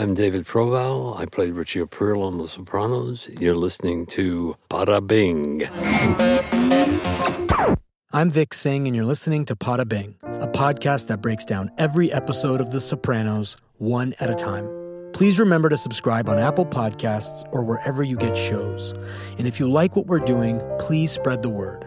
I'm David Proval. I played Richie Aprile on The Sopranos. You're listening to Pod-a-Bing. I'm Vik Singh, and you're listening to Pod-a-Bing, a podcast that breaks down every episode of The Sopranos one at a time. Please remember to subscribe on Apple Podcasts or wherever you get shows. And if you like what we're doing, please spread the word.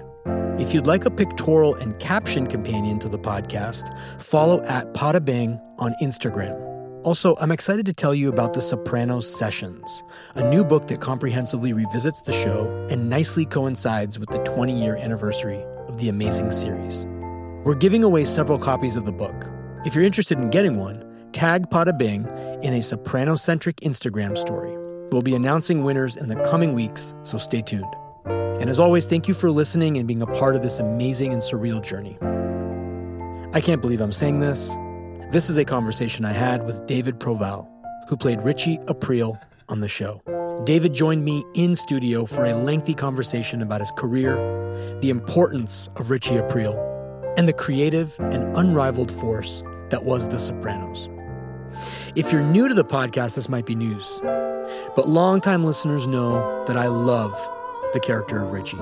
If you'd like a pictorial and caption companion to the podcast, follow at Pod-a-Bing on Instagram. Also, I'm excited to tell you about The Sopranos Sessions, a new book that comprehensively revisits the show and nicely coincides with the 20 year anniversary of the amazing series. We're giving away several copies of the book. If you're interested in getting one, tag Pod-a-Bing in a soprano centric Instagram story. We'll be announcing winners in the coming weeks, so stay tuned. And as always, thank you for listening and being a part of this amazing and surreal journey. I can't believe I'm saying this. This is a conversation I had with David Proval, who played Richie Aprile on the show. David joined me in studio for a lengthy conversation about his career, the importance of Richie Aprile, and the creative and unrivaled force that was The Sopranos. If you're new to the podcast, this might be news, but longtime listeners know that I love the character of Richie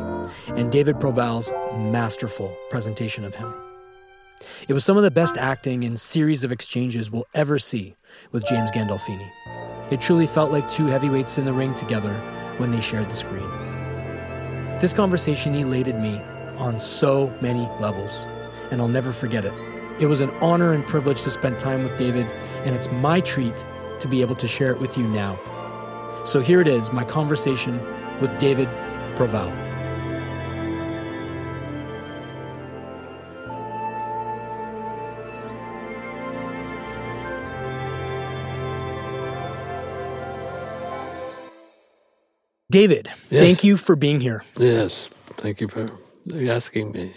and David Proval's masterful presentation of him. It was some of the best acting and series of exchanges we'll ever see with James Gandolfini. It truly felt like two heavyweights in the ring together when they shared the screen. This conversation elated me on so many levels, and I'll never forget it. It was an honor and privilege to spend time with David, and it's my treat to be able to share it with you now. So here it is my conversation with David Proval. David, Yes. thank you for being here. Yes, thank you for asking me.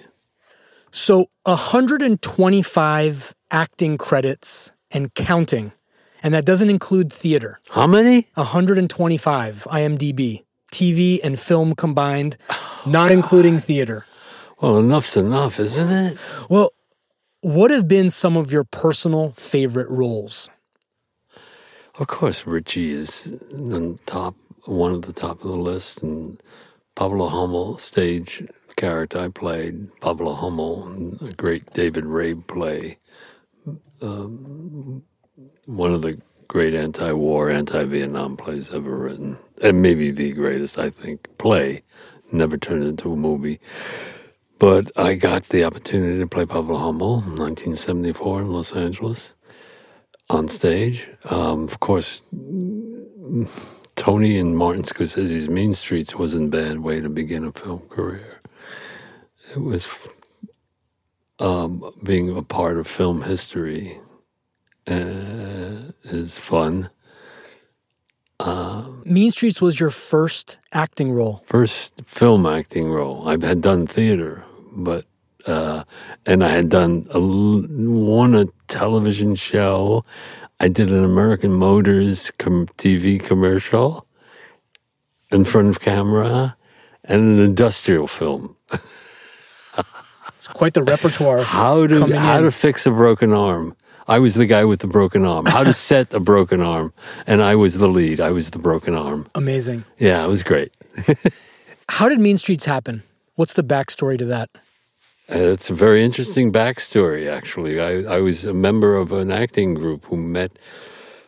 So, 125 acting credits and counting. And that doesn't include theater. How many? 125 IMDb, TV and film combined, not including theater. Well, enough's enough, isn't it? Well, what have been some of your personal favorite roles? Of course, Richie is on top, one at the top of the list, and Pavlo Hummel, stage character I played, Pavlo Hummel, a great David Rabe play. Um, one of the great anti-war, anti-Vietnam plays ever written, and maybe the greatest, I think, play. Never turned into a movie. But I got the opportunity to play Pavlo Hummel in 1974 in Los Angeles on stage. Um, of course, Tony and Martin Scorsese's Mean Streets wasn't a bad way to begin a film career. It was um, being a part of film history uh, is fun. Mean Streets was your first acting role. First film acting role. I had done theater, but uh, and I had done a, one a television show. I did an American Motors com- TV commercial in front of camera, and an industrial film. It's quite the repertoire. How to how in. to fix a broken arm. I was the guy with the broken arm. How to set a broken arm, and I was the lead. I was the broken arm. Amazing. Yeah, it was great. How did Mean Streets happen? What's the backstory to that? Uh, It's a very interesting backstory, actually. I, I was a member of an acting group who met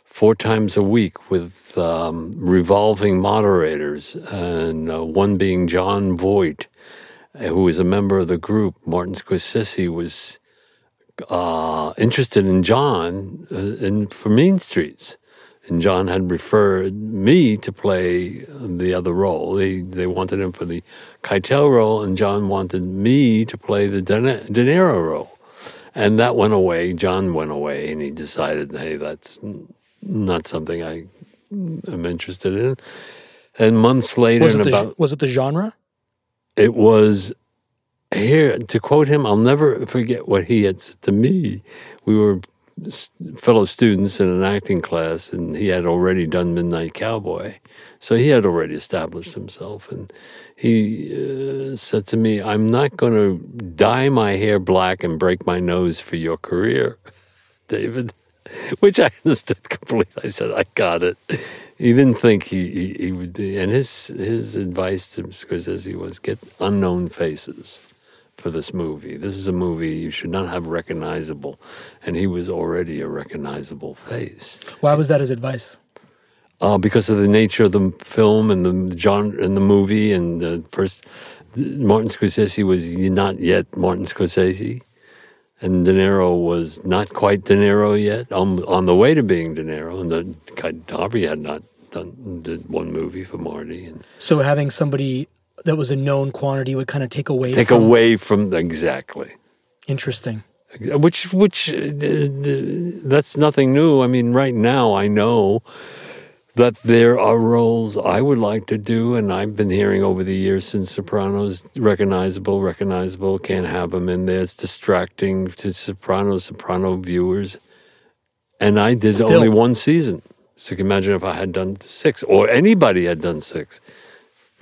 four times a week with um, revolving moderators, and uh, one being Jon Voight, uh, who was a member of the group. Martin Scorsese was uh, interested in Jon uh, in, for Mean Streets. And Jon had referred me to play the other role. They they wanted him for the Keitel role, and Jon wanted me to play the De De Niro role. And that went away. Jon went away, and he decided, hey, that's not something I am interested in. And months later, Was it, the, about was it the genre? it was here to quote him i'll never forget what he had said to me we were fellow students in an acting class and he had already done midnight cowboy so he had already established himself and he uh, said to me i'm not going to dye my hair black and break my nose for your career david which I understood completely. I said, I got it. He didn't think he, he, he would be. And his, his advice to Scorsese was get unknown faces for this movie. This is a movie you should not have recognizable. And he was already a recognizable face. Why was that his advice? Uh, because of the nature of the film and the genre and the movie. And the first, Martin Scorsese was not yet Martin Scorsese and De Niro was not quite De Niro yet, on, on the way to being De Niro, and the Harvey had not done did one movie for Marty. And so having somebody that was a known quantity would kind of take away take from, away from exactly. Interesting. Which which uh, that's nothing new. I mean, right now I know that there are roles I would like to do, and I've been hearing over the years since Sopranos, recognizable, recognizable, can't have them in there. It's distracting to Sopranos, Soprano viewers. And I did Still. only one season. So you can imagine if I had done six, or anybody had done six.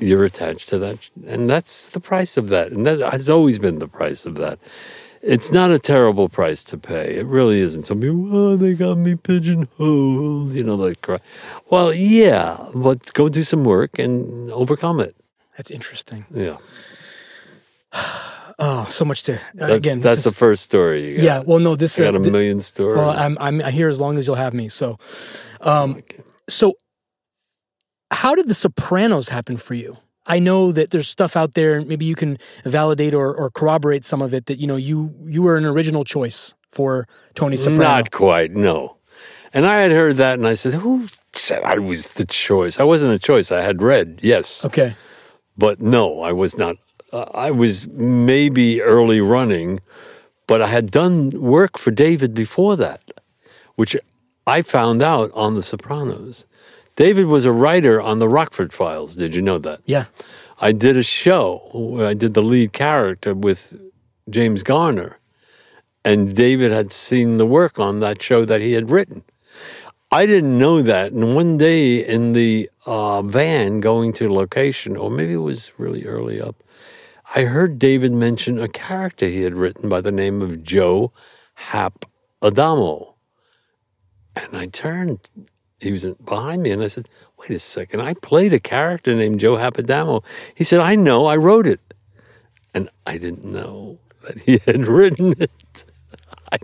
You're attached to that. And that's the price of that. And that has always been the price of that it's not a terrible price to pay. It really isn't. Some people, oh, they got me pigeonholed, you know, like, well, yeah, but go do some work and overcome it. That's interesting. Yeah. Oh, so much to uh, again. this that's is- the first story. You got. yeah. Well, no, this I got uh, a million stories. well, I'm I'm here as long as you'll have me. So, um, Okay. so how did The Sopranos happen for you? I know that there's stuff out there, and maybe you can validate or, or corroborate some of it. That you know you you were an original choice for Tony Soprano. Not quite, no. And I had heard that, and I said, "Who said I was the choice? I wasn't a choice. I had read, yes, okay. but no, I was not. Uh, I was maybe early running, but I had done work for David before that, which I found out on The Sopranos. David was a writer on the Rockford Files. Did you know that? Yeah. I did a show where I did the lead character with James Garner, and David had seen the work on that show that he had written. I didn't know that, and one day in the uh, van going to location, or maybe it was really early up, I heard David mention a character he had written by the name of Joe Hap Adamo, and I turned he was behind me and I said, wait a second, I played a character named Joe Hapadamo. He said, I know, I wrote it. And I didn't know that he had written it. I,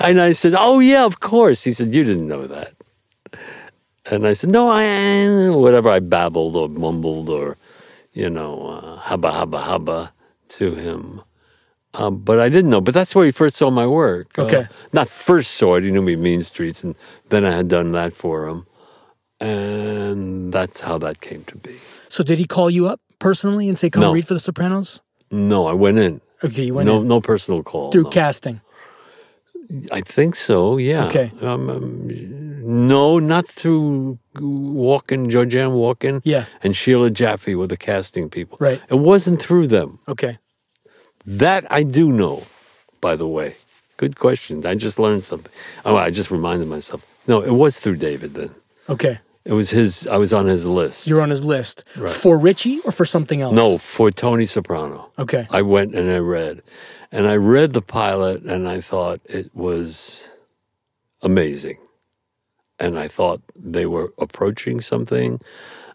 and I said, oh, yeah, of course. He said, you didn't know that. And I said, no, I, whatever I babbled or mumbled or, you know, uh, haba, haba, haba to him. Um, but I didn't know. But that's where he first saw my work. Uh, Okay. not first saw it. He knew me Mean Streets, and then I had done that for him, and that's how that came to be. So did he call you up personally and say, "Come No. read for The Sopranos"? No, I went in. Okay, you went no, in no personal call. through no. casting. I think so. Yeah. Okay. Um, um, no, not through walking, Walken, Georgianne Walken, Yeah. and Sheila Jaffe were the casting people. Right. It wasn't through them. Okay. That I do know, by the way. Good question. I just learned something. Oh, I just reminded myself. No, it was through David then. Okay. It was his. I was on his list. You're on his list Right. for Richie or for something else? no for Tony Soprano. Okay. I went and I read, and I read the pilot, and I thought it was amazing, and I thought they were approaching something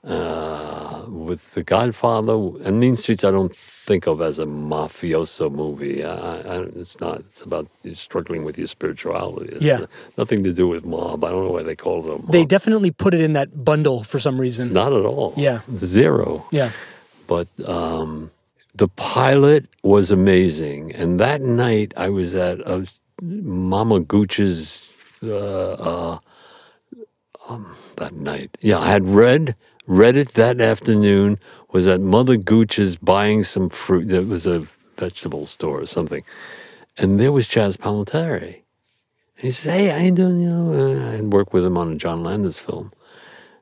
uh, with The Godfather and Mean Streets. I don't think of as a mafioso movie. I, I, it's not. It's about struggling with your spirituality. It's Yeah. nothing to do with mob. I don't know why they call it a mob. They definitely put it in that bundle for some reason. not at all. Yeah. zero yeah. but um, the pilot was amazing. And that night, I was at uh, Mama Gooch's. Uh, uh, um, that night, yeah, I had read read it that afternoon. Was at Mother Gooch's buying some fruit. That was a vegetable store or something, and there was Chaz Palminteri. And he says, "Hey, I doing?" You know, uh, I had worked with him on a John Landis film.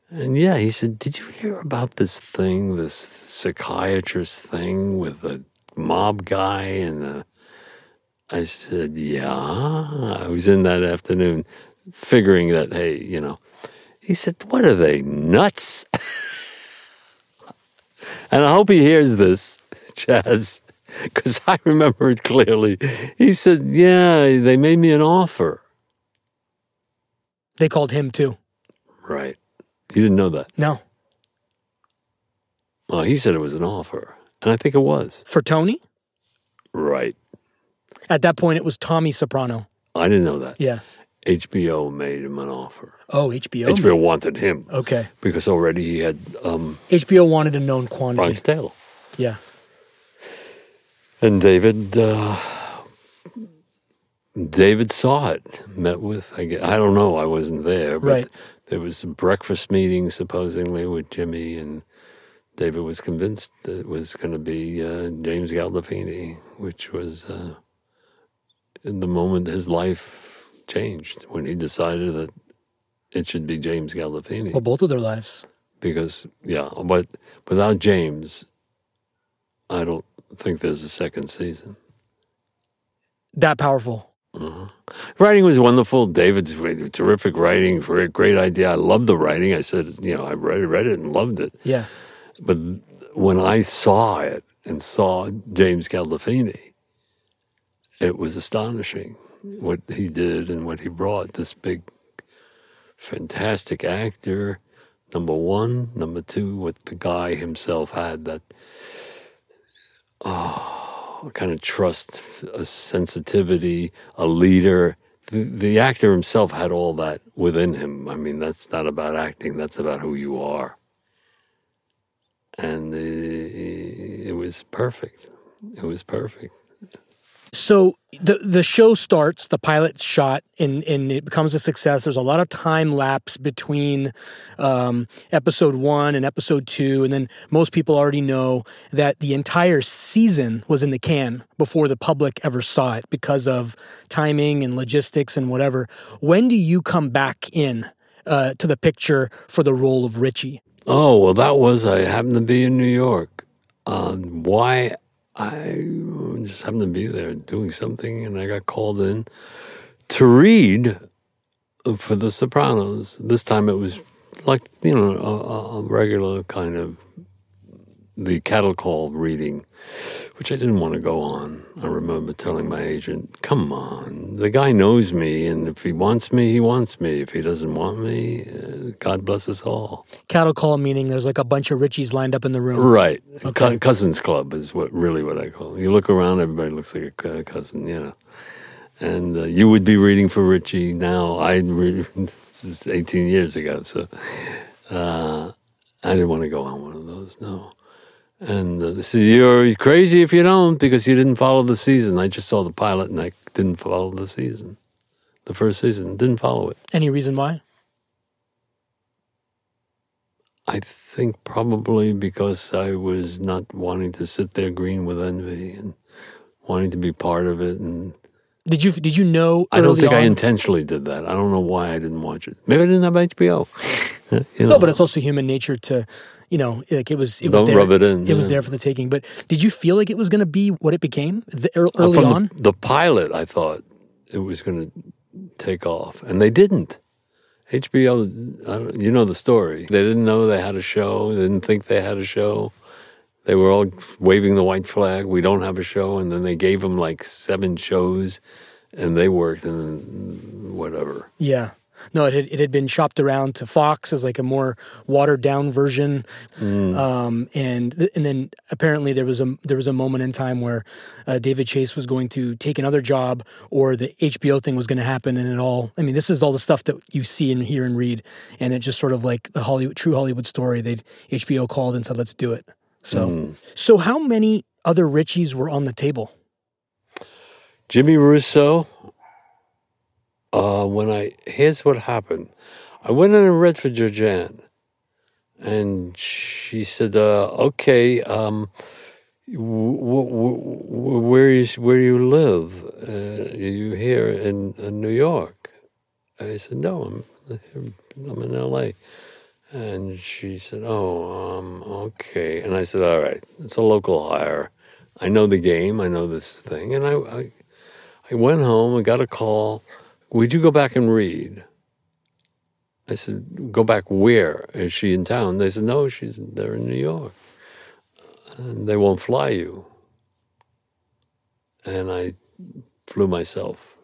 And yeah, he said, Did you hear about this thing, this psychiatrist thing with a mob guy? And uh, I said, Yeah. I was in that afternoon figuring that, hey, you know. He said, What are they, nuts? and I hope he hears this, Chaz, because I remember it clearly. He said, Yeah, they made me an offer. They called him too. Right. You didn't know that. No. Well, he said it was an offer, and I think it was. For Tony? Right. At that point, it was Tommy Soprano. I didn't know that. Yeah. HBO made him an offer. Oh, HBO. HBO wanted him Okay. because already he had um, HBO wanted a known quantity. Bronx Tale. Yeah. And David, uh, David saw it. Met with I, gue- I don't know. I wasn't there, but Right. there was a breakfast meeting supposedly with Jimmy, and David was convinced that it was going to be uh, James Gandolfini, which was uh, in the moment his life changed when he decided that it should be James Gandolfini Well, both of their lives. because yeah, but without James, I don't think there's a second season. That powerful. Uh-huh. Writing was wonderful. David's terrific writing, great, great idea. I loved the writing. I said, you know, I read, read it and loved it. Yeah. But when I saw it and saw James Gandolfini, it was astonishing what he did and what he brought. This big, fantastic actor, number one. Number two, what the guy himself had that oh, kind of trust, a sensitivity, a leader. The, the actor himself had all that within him. I mean, that's not about acting, that's about who you are and uh, it was perfect. It was perfect. So the the show starts, the pilot's shot, and and it becomes a success. There's a lot of time lapse between um, episode one and episode two, and then most people already know that the entire season was in the can before the public ever saw it because of timing and logistics and whatever. When do you come back in uh, to the picture for the role of Richie? Oh well, that was I happened to be in New York. Um, why I just happened to be there doing something, and I got called in to read for The Sopranos. This time it was like you know a, a regular kind of the cattle call reading, which I didn't want to go on. I remember telling my agent, "Come on, the guy knows me, and if he wants me, he wants me. If he doesn't want me, uh, God bless us all." Cattle call meaning there's like a bunch of Richies lined up in the room. Right. Okay. Co- cousins club is what really what I call it. You look around, everybody looks like a cousin, you know. And uh, you would be reading for Richie now. I re- this is 18 years ago, so uh, I didn't want to go on one of those. No. And uh, they said, You're crazy if you don't because you didn't follow the season. I just saw the pilot and I didn't follow the season. The first season, didn't follow it. Any reason why? I think probably because I was not wanting to sit there green with envy and wanting to be part of it. And Did you did you know? I don't think I intentionally did that. I don't know why I didn't watch it. Maybe I didn't have HBO. you know, No, but it's also human nature to, you know, like it was. It was Don't there, rub it in, It was there for the taking. But did you feel like it was going to be what it became the, ear- early from the- on? The, pilot, I thought it was going to take off, and they didn't. HBO, I don't, you know the story. They didn't know they had a show. They didn't think they had a show. They were all waving the white flag. We don't have a show, and then they gave them like seven shows, and they worked and whatever. Yeah. No, it had, it had been shopped around to Fox as like a more watered down version, Mm. um, and th- and then apparently there was a there was a moment in time where uh, David Chase was going to take another job, or the HBO thing was going to happen, and it all. I mean, this is all the stuff that you see and hear and read, and it just sort of like the Hollywood true Hollywood story. They HBO called and said, "Let's do it." So, Mm. so how many other Richies were on the table? Jimmy Russo. Uh, when I here's what happened, I went in and read for Georgianne, and she said, uh, "Okay, um, w- w- w- where is where you live? Uh, are you here in, in New York?" I said, "No, I'm I'm in L.A." And she said, "Oh, um, okay." And I said, "All right, it's a local hire. I know the game. I know this thing." And I, I I went home and got a call. Would you go back and read? I said, Go back where? Is she in town? They said, No, she's there in New York. And they won't fly you. And I flew myself.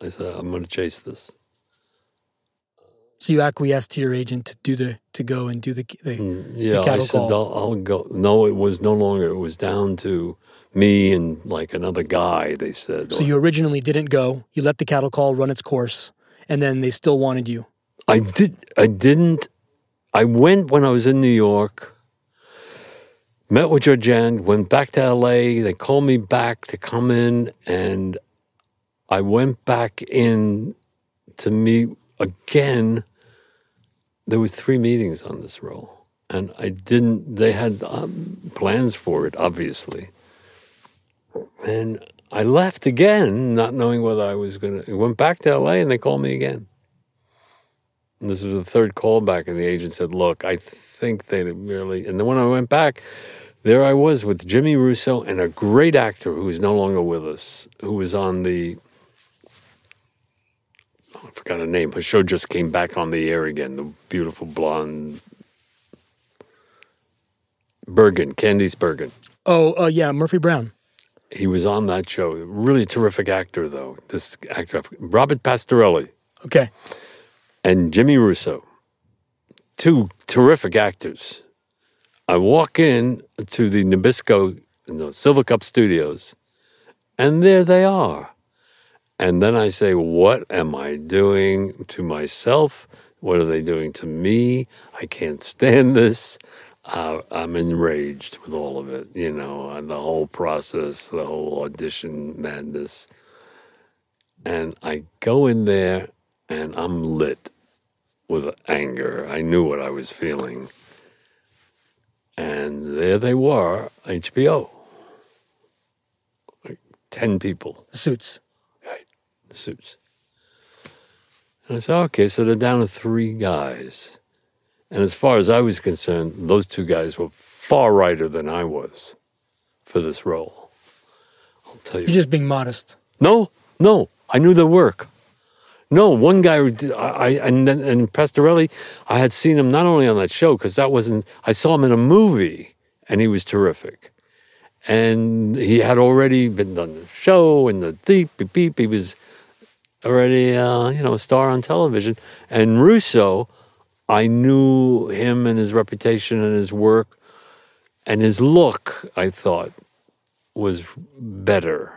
I said, I'm going to chase this. So you acquiesced to your agent to do the to go and do the, mm, the Yeah, I cattle said call. I'll, I'll go. No, it was no longer. It was down to me and like another guy. They said. so you originally didn't go. You let the cattle call run its course, and then they still wanted you. I did. I didn't. I went when I was in New York. Met with Jan. Went back to L.A. They called me back to come in, and I went back in to meet again. There were three meetings on this role, and I didn't. They had um, plans for it, obviously, and I left again, not knowing whether I was going to. Went back to L.A. and they called me again. And this was the third call back, and the agent said, "Look, I think they really." And then when I went back, there I was with Jimmy Russo and a great actor who is no longer with us, who was on the. I forgot her name. Her show just came back on the air again. The beautiful blonde Bergen, Candice Bergen. Oh, uh, yeah, Murphy Brown. He was on that show. Really terrific actor, though. This actor, Robert Pastorelli. Okay. and Jimmy Russo, two terrific actors. I walk in to the Nabisco, no, Silvercup Studios, and there they are. And then I say, What am I doing to myself? What are they doing to me? I can't stand this. Uh, I'm enraged with all of it, you know, and the whole process, the whole audition madness. And I go in there and I'm lit with anger. I knew what I was feeling. And there they were, HBO. Like 10 people, Suits. Right? Suits. And I said, okay, so they're down to three guys. And as far as I was concerned, those two guys were far righter than I was for this role. I'll tell you. You're just being modest. No, no, I knew their work. No, one guy, I, I and then and Pastorelli, I had seen him not only on that show because that wasn't. I saw him in a movie, and he was terrific. And he had already been done the show and the beep beep beep. He was already, uh, you know, a star on television. And Russo, I knew him and his reputation and his work, and his look. I thought was better.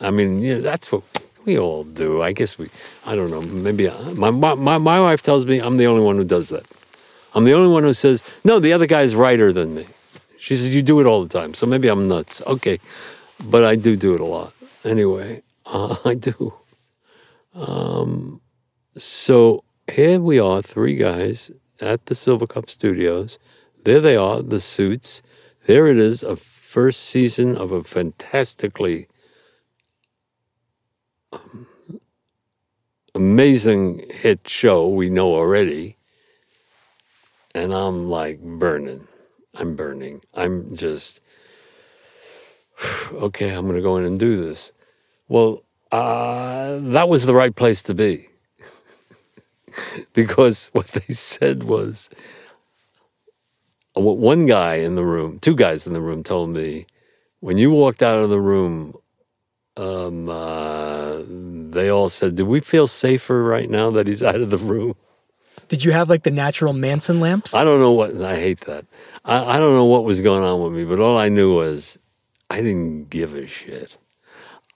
I mean, you know, that's what we all do. I guess we, I don't know, maybe I, my, my, my my wife tells me I'm the only one who does that. I'm the only one who says, no, the other guy's righter than me. She says, you do it all the time. So maybe I'm nuts. Okay. But I do do it a lot. Anyway, uh, I do. Um, so here we are, three guys at the Silvercup Studios. There they are, the suits. There it is, a first season of a fantastically um, amazing hit show we know already. And I'm like burning. I'm burning. I'm just, okay, I'm going to go in and do this. Well, uh, that was the right place to be. because what they said was, what one guy in the room, two guys in the room told me, when you walked out of the room, um, uh, they all said, "Do we feel safer right now that he's out of the room?" Did you have like the natural Manson lamps? I don't know what. I hate that. I, I don't know what was going on with me, but all I knew was I didn't give a shit.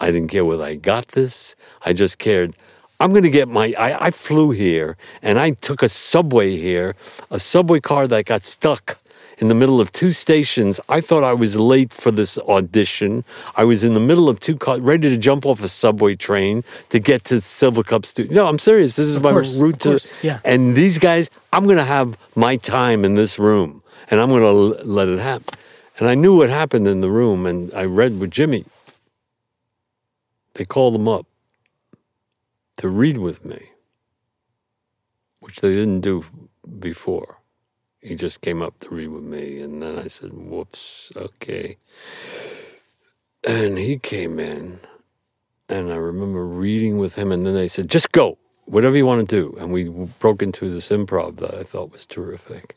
I didn't care whether I got this. I just cared. I'm going to get my. I, I flew here and I took a subway here, a subway car that got stuck in the middle of two stations. I thought I was late for this audition. I was in the middle of two cars, ready to jump off a subway train to get to Silvercup Studio. No, I'm serious. This is Of my course, route to. course, yeah. And these guys, I'm going to have my time in this room and I'm going to let it happen. And I knew what happened in the room and I read with Jimmy. They called him up to read with me, which they didn't do before. He just came up to read with me. And then I said, whoops, okay. And he came in and I remember reading with him. And then they said, just go, whatever you want to do. And we broke into this improv that I thought was terrific.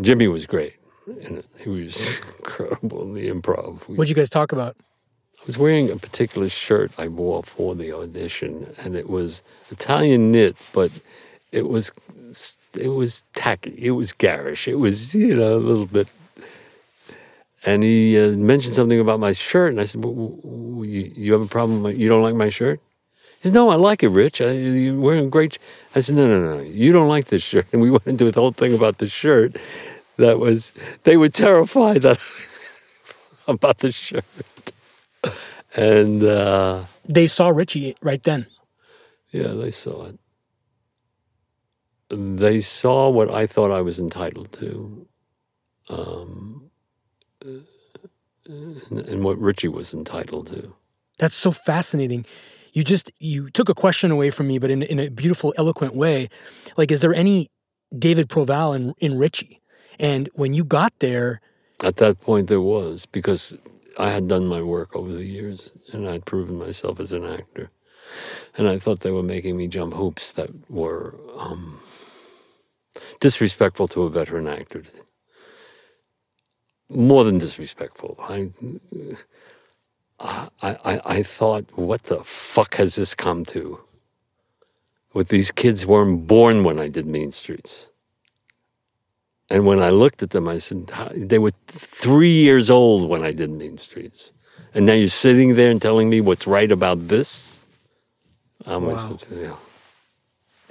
Jimmy was great. And he was incredible in the improv. What'd you guys talk about? Was wearing a particular shirt I wore for the audition, and it was Italian knit, but it was it was tacky. It was garish. It was you know a little bit. And he uh, mentioned something about my shirt, and I said, well, you, "You have a problem? You don't like my shirt?" He said, "No, I like it, Rich. I, you're wearing great." I said, "No, no, no. You don't like this shirt." And we went into the whole thing about the shirt. That was they were terrified that about the shirt, and uh, They saw Richie right then. yeah, they saw it. They saw what I thought I was entitled to, um, and, and what Richie was entitled to. That's so fascinating. You just you took a question away from me, but in in a beautiful, eloquent way. Like, is there any David Proval in in Richie? And when you got there, At that point, there was because I had done my work over the years and I'd proven myself as an actor, and I thought they were making me jump hoops that were um, disrespectful to a veteran actor. More than disrespectful, I, I, I, I thought, what the fuck has this come to? With these kids weren't born when I did Mean Streets. And when I looked at them, I said, they were three years old when I did Mean Streets. And now you're sitting there and telling me what's right about this? I'm Wow. to- yeah.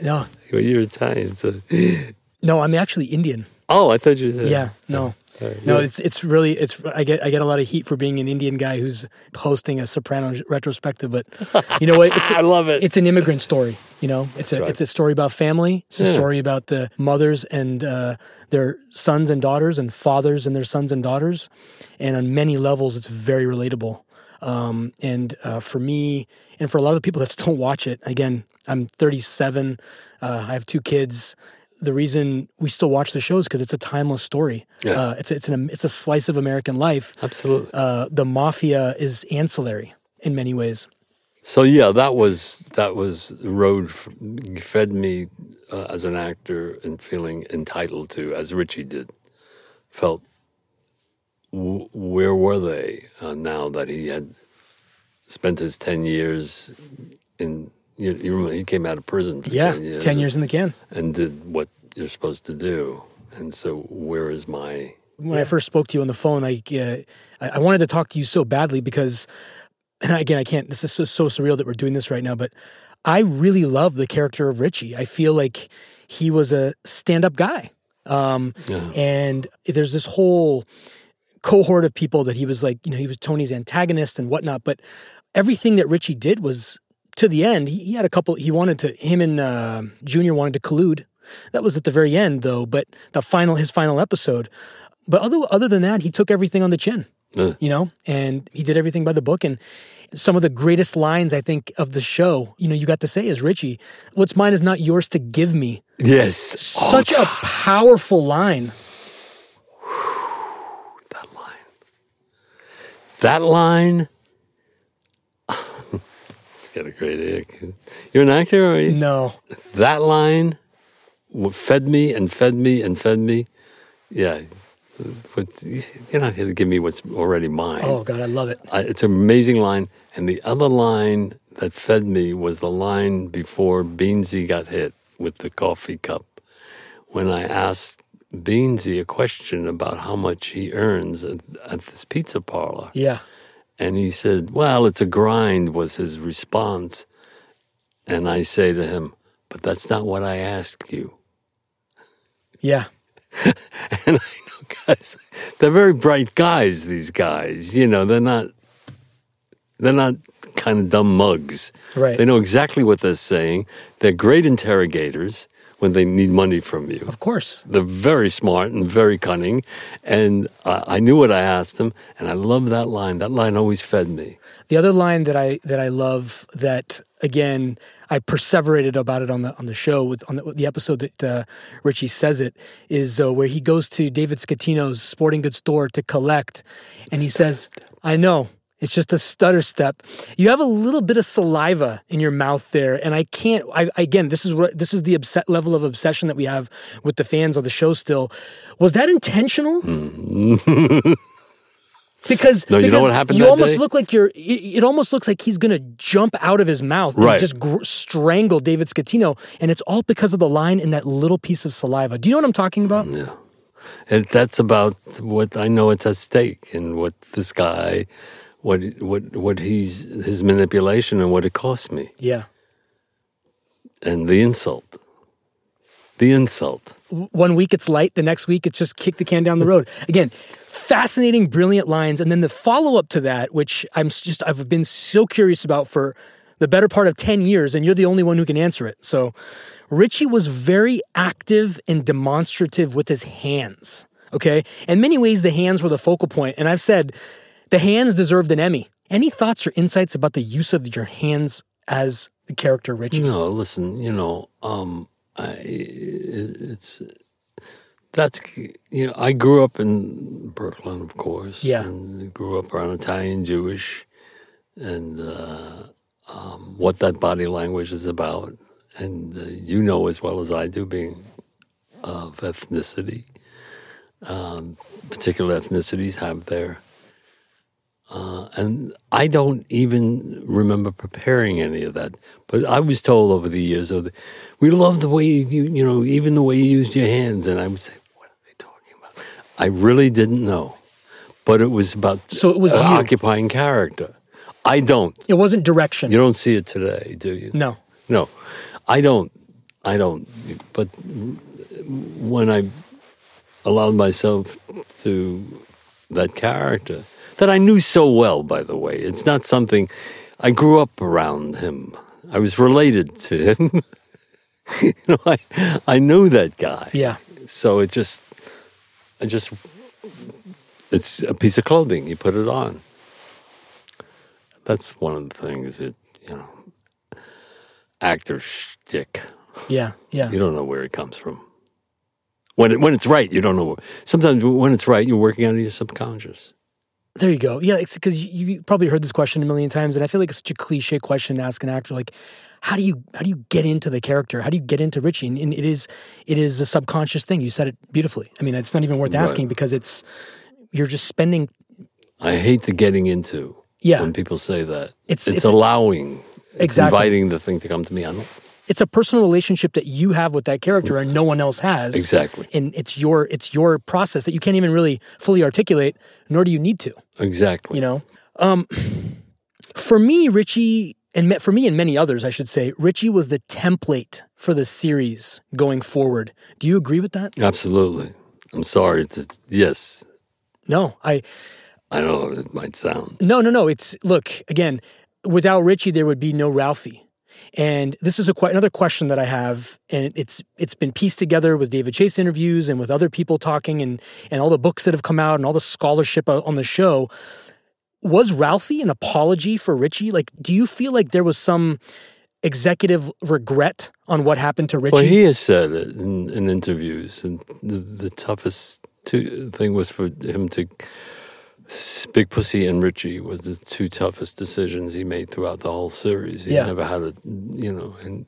no, Well, you're Italian, so. no, I'm actually Indian. Oh, I thought you said. Yeah, no. Sorry. No, Yeah. it's it's really it's I get I get a lot of heat for being an Indian guy who's hosting a Sopranos retrospective, but you know what? It's I love it. it's an immigrant story. You know, it's a right. it's a story about family. It's a Yeah. story about the mothers and uh, their sons and daughters, and fathers and their sons and daughters, and on many levels, it's very relatable. Um, and uh, for me, and for a lot of the people that still watch it, again, I'm 37. Uh, I have two kids. The reason we still watch the show is because it's a timeless story. Yeah. Uh, it's it's an it's a slice of American life. Absolutely. Uh, the mafia is ancillary in many ways. So yeah, that was that was the road fed me uh, as an actor and feeling entitled to, as Richie did. Felt w- where were they uh, now that he had spent his ten years in? You, you remember he came out of prison for Yeah, ten years, ten years in the can. and did what you're supposed to do. And so, where is my? when I first spoke to you on the phone, I, uh, I wanted to talk to you so badly because, and again, I can't. This is so, so surreal that we're doing this right now, but I really love the character of Richie. I feel like he was a stand-up guy, um, Yeah. and there's this whole cohort of people that he was like, you know, he was Tony's antagonist and whatnot. But everything that Richie did was to the end. He, he had a couple. He wanted to. Him and uh, Junior wanted to collude. That was at the very end, though. But the final, his final episode. But other other than that, he took everything on the chin. You know, and he did everything by the book. And some of the greatest lines I think of the show, you know, you got to say is Richie, "What's mine is not yours to give me." Yes, Such a powerful line. that line. That line. Got a great ick. You're an actor, are you? No, That line fed me and fed me and fed me. Yeah, you're not here to give me what's already mine. oh god, I love it. I, it's an amazing line. And the other line that fed me was the line before Beansy got hit with the coffee cup. When I asked Beansy a question about how much he earns at, at this pizza parlor. Yeah, And he said, Well, it's a grind, was his response. And I say to him, But that's not what I asked you. yeah, And I know guys, they're very bright guys, these guys. You know, they're not they're not kind of dumb mugs. Right. They know exactly what they're saying. They're great interrogators when they need money from you. of course. They're very smart and very cunning. And I, I knew what I asked them, and I love that line. That line always fed me. The other line that I that I love that again I perseverated about it on the on the show with on the, the episode that uh, Richie says it is uh, where he goes to David Scatino's sporting goods store to collect, and he says, "I know." It's just a stutter step. You have a little bit of saliva in your mouth there, and I can't. I again, this is what this is the obs- level of obsession that we have with the fans of the show. Still, was that intentional? Mm. because No, you know what happened You almost day? look like you're. It, it almost looks like he's going to jump out of his mouth and just gr- strangle David Scatino, and it's all because of the line in that little piece of saliva. Do you know what I'm talking about? Mm, yeah. And that's about what I know it's at stake and what this guy, what what what he's his manipulation and what it cost me Yeah. and the insult, the insult. One week it's light, the next week it's just kick the can down the road. Again, fascinating, brilliant lines, and then the follow up to that, which I'm just I've been so curious about for the better part of ten years, and you're the only one who can answer it. So, Richie was very active and demonstrative with his hands. Okay, in many ways, the hands were the focal point, and I've said the hands deserved an Emmy. Any thoughts or insights about the use of your hands as the character Richie? No, listen, you know, um, I it's that's you know I grew up in Brooklyn, of course. Yeah. and grew up around Italian Jewish, and uh, um, what that body language is about, and uh, you know as well as I do, being of ethnicity. Um, particular ethnicities have their. Uh, and I don't even remember preparing any of that. But I was told over the years, oh, the, we love the way you, you know, even the way you used your hands. And I would say, what are they talking about? I really didn't know. But it was about So it was uh, occupying character. I don't. It wasn't direction. You don't see it today, do you? no. No, I don't. I don't. But when I allowed myself to that character that I knew so well, by the way, it's not something I grew up around him. I was related to him. you know, I I knew that guy. Yeah. So it just, I just, it's a piece of clothing. You put it on. That's one of the things that you know, actor shtick. Yeah. Yeah. You don't know where it comes from. When it, when it's right, you don't know. Sometimes when it's right, you're working out of your subconscious. There you go. Yeah, it's because you, you probably heard this question a million times, and I feel like it's such a cliche question to ask an actor. Like, how do you how do you get into the character? How do you get into Richie? And, and it is it is a subconscious thing. You said it beautifully. I mean, it's not even worth Right. asking because it's you're just spending. I hate the getting into. Yeah. When people say that, It's- it's, it's- allowing. It's Exactly. inviting the thing to come to me. I don't. It's a personal relationship that you have with that character, and no one else has. Exactly. And it's your it's your process that you can't even really fully articulate, nor do you need to. Exactly. you know um for me richie and me- for me and many others i should say richie was the template for the series going forward do you agree with that Absolutely. I'm sorry. It's, yes, no i I know it might sound. no no no it's look again without richie there would be no ralphie and this is a another question that I have, and it's it's been pieced together with David Chase interviews and with other people talking, and and all the books that have come out and all the scholarship uh, on the show. Was Ralphie an apology for Richie? Like, do you feel like there was some executive regret on what happened to Richie? Well, he has said it in, in interviews, and the, the toughest two, thing was for him to. Big Pussy and Richie were the two toughest decisions he made throughout the whole series. He Yeah. never had a, you know, and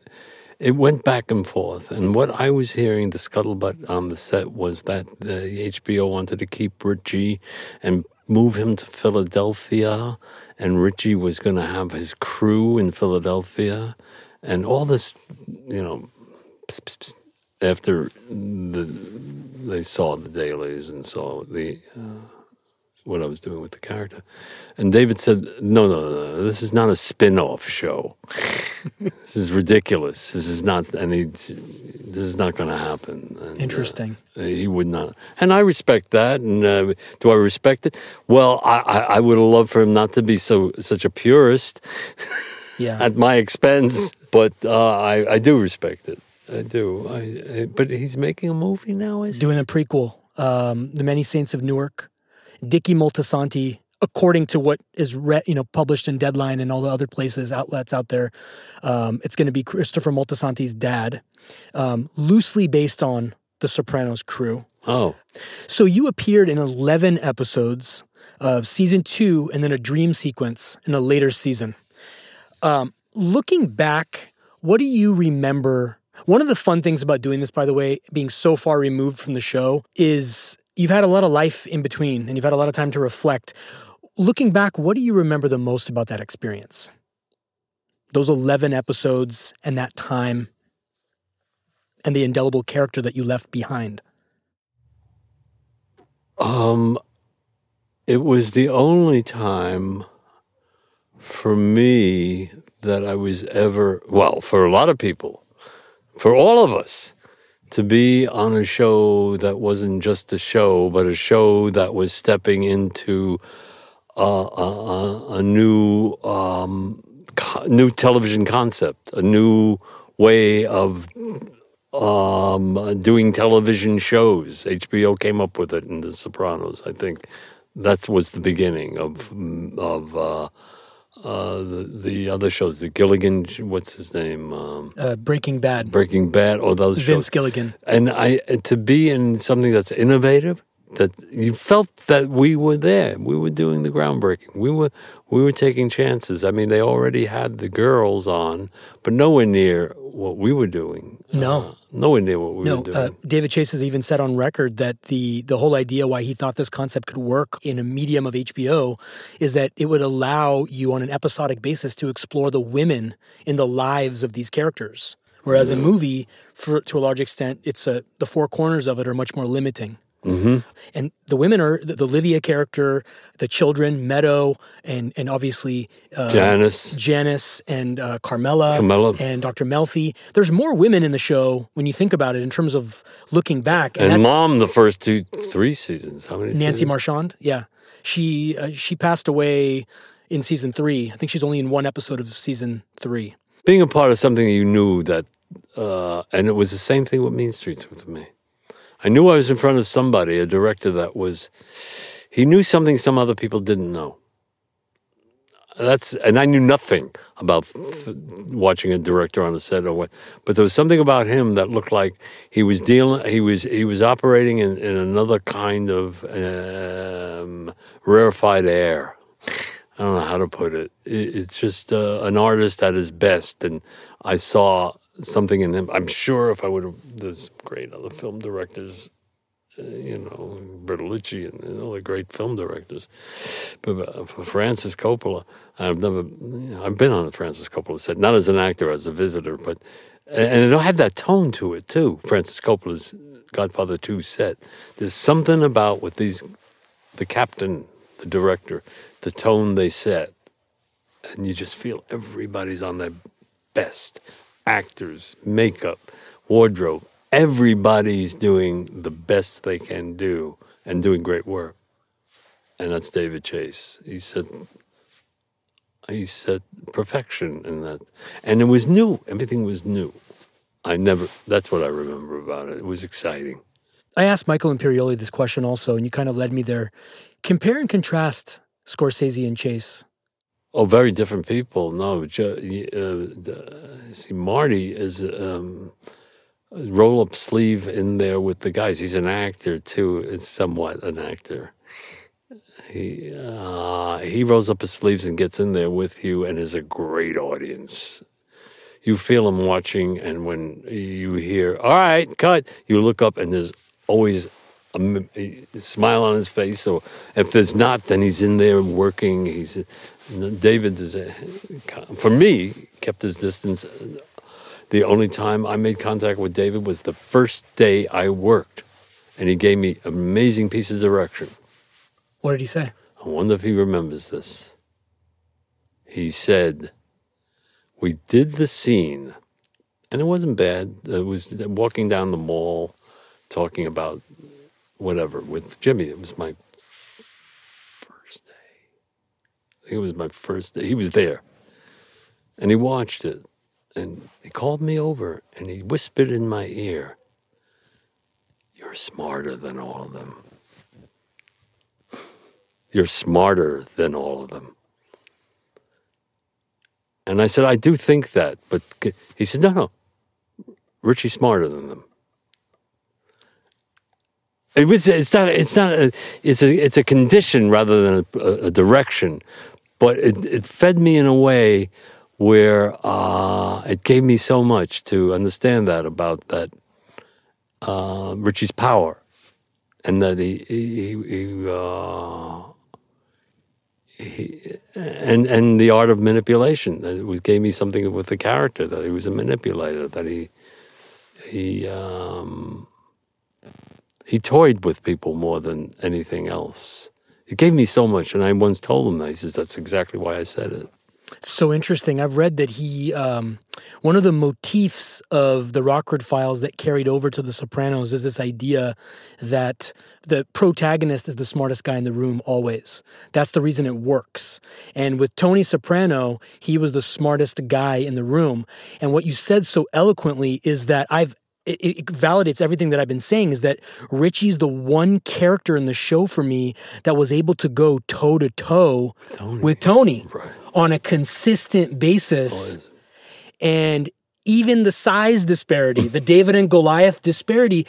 it went back and forth. And what I was hearing, the scuttlebutt on the set was that the HBO wanted to keep Richie and move him to Philadelphia, and Richie was going to have his crew in Philadelphia, and all this, you know, pss, pss, pss, after the they saw the dailies and saw the uh, what I was doing with the character, and David said, "No, no, no, no. this is not a spin-off show. this is ridiculous. This is not any. This is not going to happen." And, uh, Interesting. he would not, and I respect that. And uh, do I respect it? Well, I, I, I would have loved for him not to be so such a purist Yeah. at my expense, but uh, I, I do respect it. I do. I, I, but he's making a movie now, is he? doing a prequel, um, The Many Saints of Newark. Dicky Moltisanti, according to what is re- you know published in Deadline and all the other places outlets out there, um, it's going to be Christopher Moltisanti's dad, um, loosely based on The Sopranos crew. Oh, So you appeared in eleven episodes of season two, and then a dream sequence in a later season. Um, looking back, what do you remember? One of the fun things about doing this, by the way, being so far removed from the show, is you've had a lot of life in between and you've had a lot of time to reflect. Looking back, what do you remember the most about that experience? Those 11 episodes and that time and the indelible character that you left behind? Um, it was the only time for me that I was ever, well, for a lot of people, for all of us, to be on a show that wasn't just a show, but a show that was stepping into a, a, a new um, co- new television concept, a new way of um, doing television shows. HBO came up with it in The Sopranos. I think that was the beginning of of uh, uh, the, the other shows. The Gilligan, what's his name? Um, Uh, Breaking Bad. Breaking Bad, or those Vince shows. Gilligan. And I to be in something that's innovative, that you felt that we were there. We were doing the groundbreaking. We were we were taking chances. I mean, they already had the girls on, but nowhere near what we were doing. No. Uh, nowhere near what we No, were doing. uh, David Chase has even said on record that the the whole idea why he thought this concept could work in a medium of HBO is that it would allow you on an episodic basis to explore the women in the lives of these characters. Whereas a movie, for to a large extent, it's a the four corners of it are much more limiting. Hmm And the women are the, the Livia character, the children, Meadow, and and obviously uh, Janice, Janice and uh, Carmela, Carmela. and Dr. Melfi. There's more women in the show when you think about it in terms of looking back. and that's Mom, the first two, three seasons. How many? Nancy seasons? Marchand. Yeah, she uh, she passed away in season three. I think she's only in one episode of season three. being a part of something you knew that, uh, and it was the same thing with Mean Streets with me. I knew I was in front of somebody, a director that was, he knew something some other people didn't know. That's and I knew nothing about watching a director on a set or what, but there was something about him that looked like he was dealing. He was he was operating in, in another kind of um, rarefied air. I don't know how to put it. it it's just uh, an artist at his best, and I saw something in him. I'm sure if I would have, there's great other film directors, uh, you know, Bertolucci and, all the great film directors, but uh, for Francis Coppola, I've never, you know, I've been on a Francis Coppola set, not as an actor, as a visitor, but and it had that tone to it too. Francis Coppola's Godfather Two set. There's something about what these, the captain, the director, the tone they set, and you just feel everybody's on their best. Actors, makeup, wardrobe, everybody's doing the best they can do and doing great work. And that's David Chase. He said, he said perfection in that. And it was new. Everything was new. I never, that's what I remember about it. It was exciting. I asked Michael Imperioli this question also, and you kind of led me there. Compare and contrast Scorsese and Chase. Oh, very different people. No, uh, see, Marty is um, roll up sleeve in there with the guys. He's an actor too. Is somewhat an actor. He uh, he rolls up his sleeves and gets in there with you, and is a great audience. You feel him watching, and when you hear "All right, cut," you look up, and there's always a, smile on his face. So if there's not, then he's in there working. He's David is a, for me kept his distance. The only time I made contact with David was the first day I worked, and he gave me amazing piece of direction. What did he say? I wonder if he remembers this. He said, We did the scene, and it wasn't bad. It was walking down the mall, talking about whatever with Jimmy. It was my first day. It was my first day. He was there, and he watched it, and he called me over, and he whispered in my ear, You're smarter than all of them. You're smarter than all of them. And I said, I do think that. But he said, no, no. Richie's smarter than them. It was, it's not, it's not, a, it's a, it's a condition rather than a, a direction. But it, it fed me in a way where uh, it gave me so much to understand that about that uh, Richie's power and that he he, he, uh, he and and the art of manipulation it was gave me something with the character that he was a manipulator that he he um, he toyed with people more than anything else. It gave me so much, and I once told him that. He says, "That's exactly why I said it." So interesting. I've read that he, um, one of the motifs of the Rockford files that carried over to The Sopranos is this idea that the protagonist is the smartest guy in the room always. That's the reason it works. And with Tony Soprano, he was the smartest guy in the room. And what you said so eloquently is that I've it, it, validates everything that I've been saying is that Richie's the one character in the show for me that was able to go toe to toe with Tony Right. on a consistent basis. And even the size disparity, the David and Goliath disparity,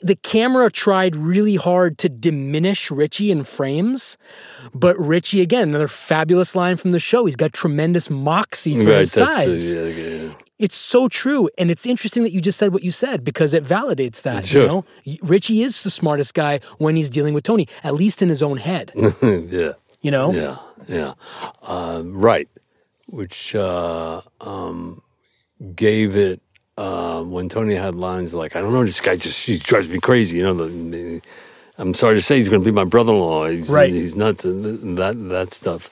the camera tried really hard to diminish Richie in frames. But Richie, again, another fabulous line from the show. He's got tremendous moxie for Right, his size. the- yeah, yeah. It's so true. And it's interesting that you just said what you said because it validates that. Sure. You know, Richie is the smartest guy when he's dealing with Tony, at least in his own head. yeah. You know? Yeah, yeah, uh, right. Which uh, um, gave it uh, when Tony had lines like, "I don't know, this guy just he drives me crazy." You know, the, the- I'm sorry to say, he's going to be my brother-in-law. He's, Right. He's nuts, and that that stuff,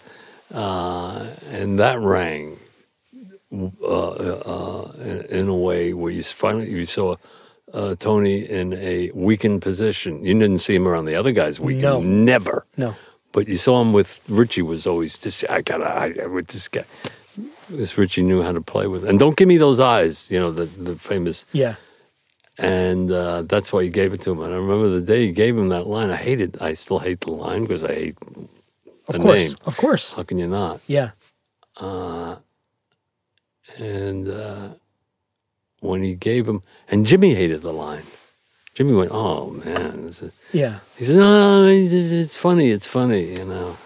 uh, and that rang. Uh, uh, in, a way where you finally you saw uh, Tony in a weakened position. You didn't see him around the other guys weakened. No. Never. No. But you saw him with Richie was always just I gotta I, with this guy. This Richie knew how to play with, and don't give me those eyes. You know the the famous, Yeah. and uh, that's why he gave it to him. And I remember the day he gave him that line. I hated. I still hate the line because I hate Of course. name. Of course. How can you not? Yeah. And uh, when he gave him, and Jimmy hated the line. Jimmy went, "Oh man," Yeah. He said, "No, it's, it's- it's funny. It's funny." You know,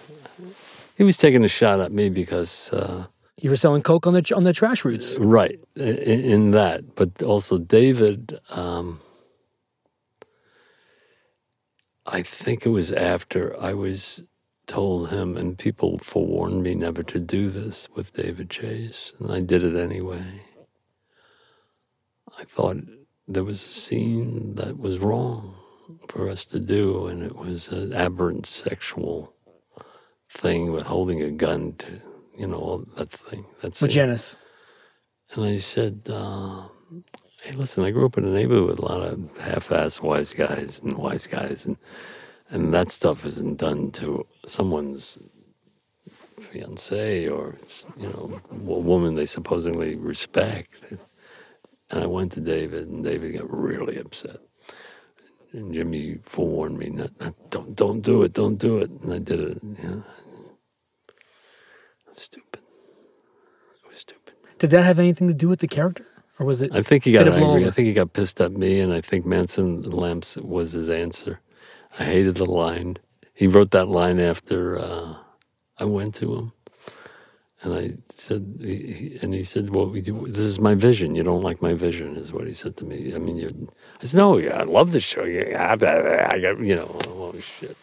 he was taking a shot at me because, uh, You were selling coke on the on the trash routes. right, in, in that, but also David. Um, I think it was after I was told him, and people forewarned me never to do this with David Chase, and I did it anyway. I thought there was a scene that was wrong for us to do, and it was an aberrant sexual thing with holding a gun to, you know, that thing. That's Janice. and I said, uh, "Hey, listen, I grew up in a neighborhood with a lot of half-ass wise guys and wise guys, and and that stuff isn't done to someone's fiance or you know a woman they supposedly respect." And I went to David, and David got really upset. And Jimmy forewarned me, not, not, "Don't, don't do it, don't do it." And I did it. You know. Stupid. It was stupid. Did that have anything to do with the character? Or was it I think he got angry. I think he got pissed at me, and I think Manson Lamps was his answer. I hated the line. He wrote that line after uh, I went to him, and I said, he, he- and he said, "Well, we do, this is my vision. You don't like my vision," is what he said to me. I mean, I said, "No, yeah, I love the show. Yeah, I, I got, you know, oh shit."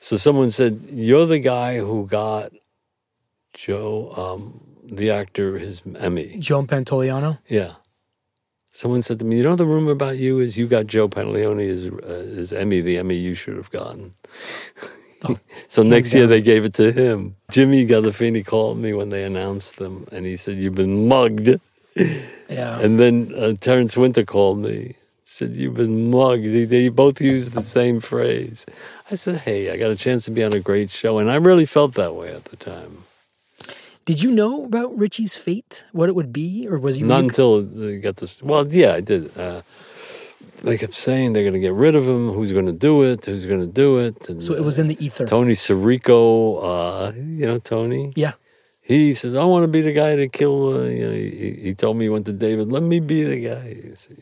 So someone said, "You're the guy who got Joe, um, the actor, his Emmy." Joe Pantoliano? Yeah. Someone said to me, "You know, the rumor about you is you got Joe Pantoliano as uh, his Emmy, the Emmy you should have gotten." so next year they gave it to him. Jimmy Gandolfini called me when they announced them, and he said, "You've been mugged." Yeah. And then uh, Terence Winter called me, said, "You've been mugged." They, they both used the same phrase. I said, "Hey, I got a chance to be on a great show," and I really felt that way at the time. Did you know about Richie's fate? What it would be? Or was you Not until they got this. Well, yeah, I did. Uh, they kept saying they're going to get rid of him. Who's going to do it? Who's going to do it? And, so it was in the ether. uh, Tony Sirico. Uh, you know Tony. yeah. He says, "I want to be the guy to kill." Uh, you know, he, he told me he went to David. Let me be the guy. Said,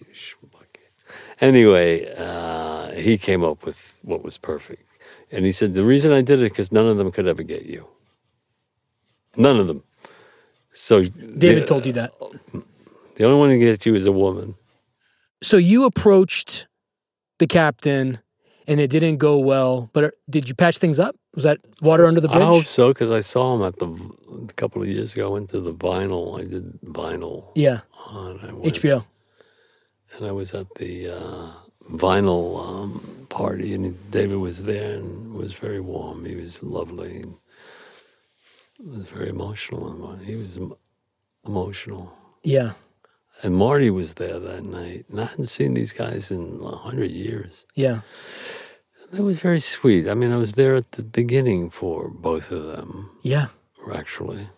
Anyway, uh, he came up with what was perfect, and he said the reason I did it because none of them could ever get you. None of them. So David the, told you that. the only one to get you is a woman. So you approached the captain and it didn't go well. But did you patch things up? Was that water under the bridge? I hope so because I saw him at the a couple of years ago. I went to the vinyl. I did vinyl Yeah, on I went, HBO. and I was at the uh, vinyl um, party, and David was there and was very warm. He was lovely. And was very emotional. He was emotional. Yeah, And Marty was there that night, and I hadn't seen these guys in a hundred years. yeah, That was very sweet. I mean, I was there at the beginning for both of them, yeah. actually.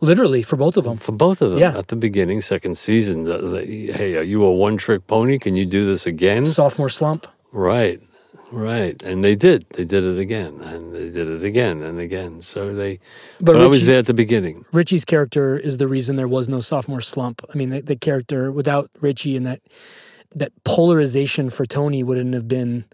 Literally for both of them. For both of them Yeah. at the beginning, second season. the- the- hey, are you a one trick pony? Can you do this again? Sophomore slump. Right, right. And they did. They did it again, and they did it again and again. So they. But, But, I was there at the beginning. Richie's character is the reason there was no sophomore slump. I mean, the, the character without Richie and that that polarization for Tony wouldn't have been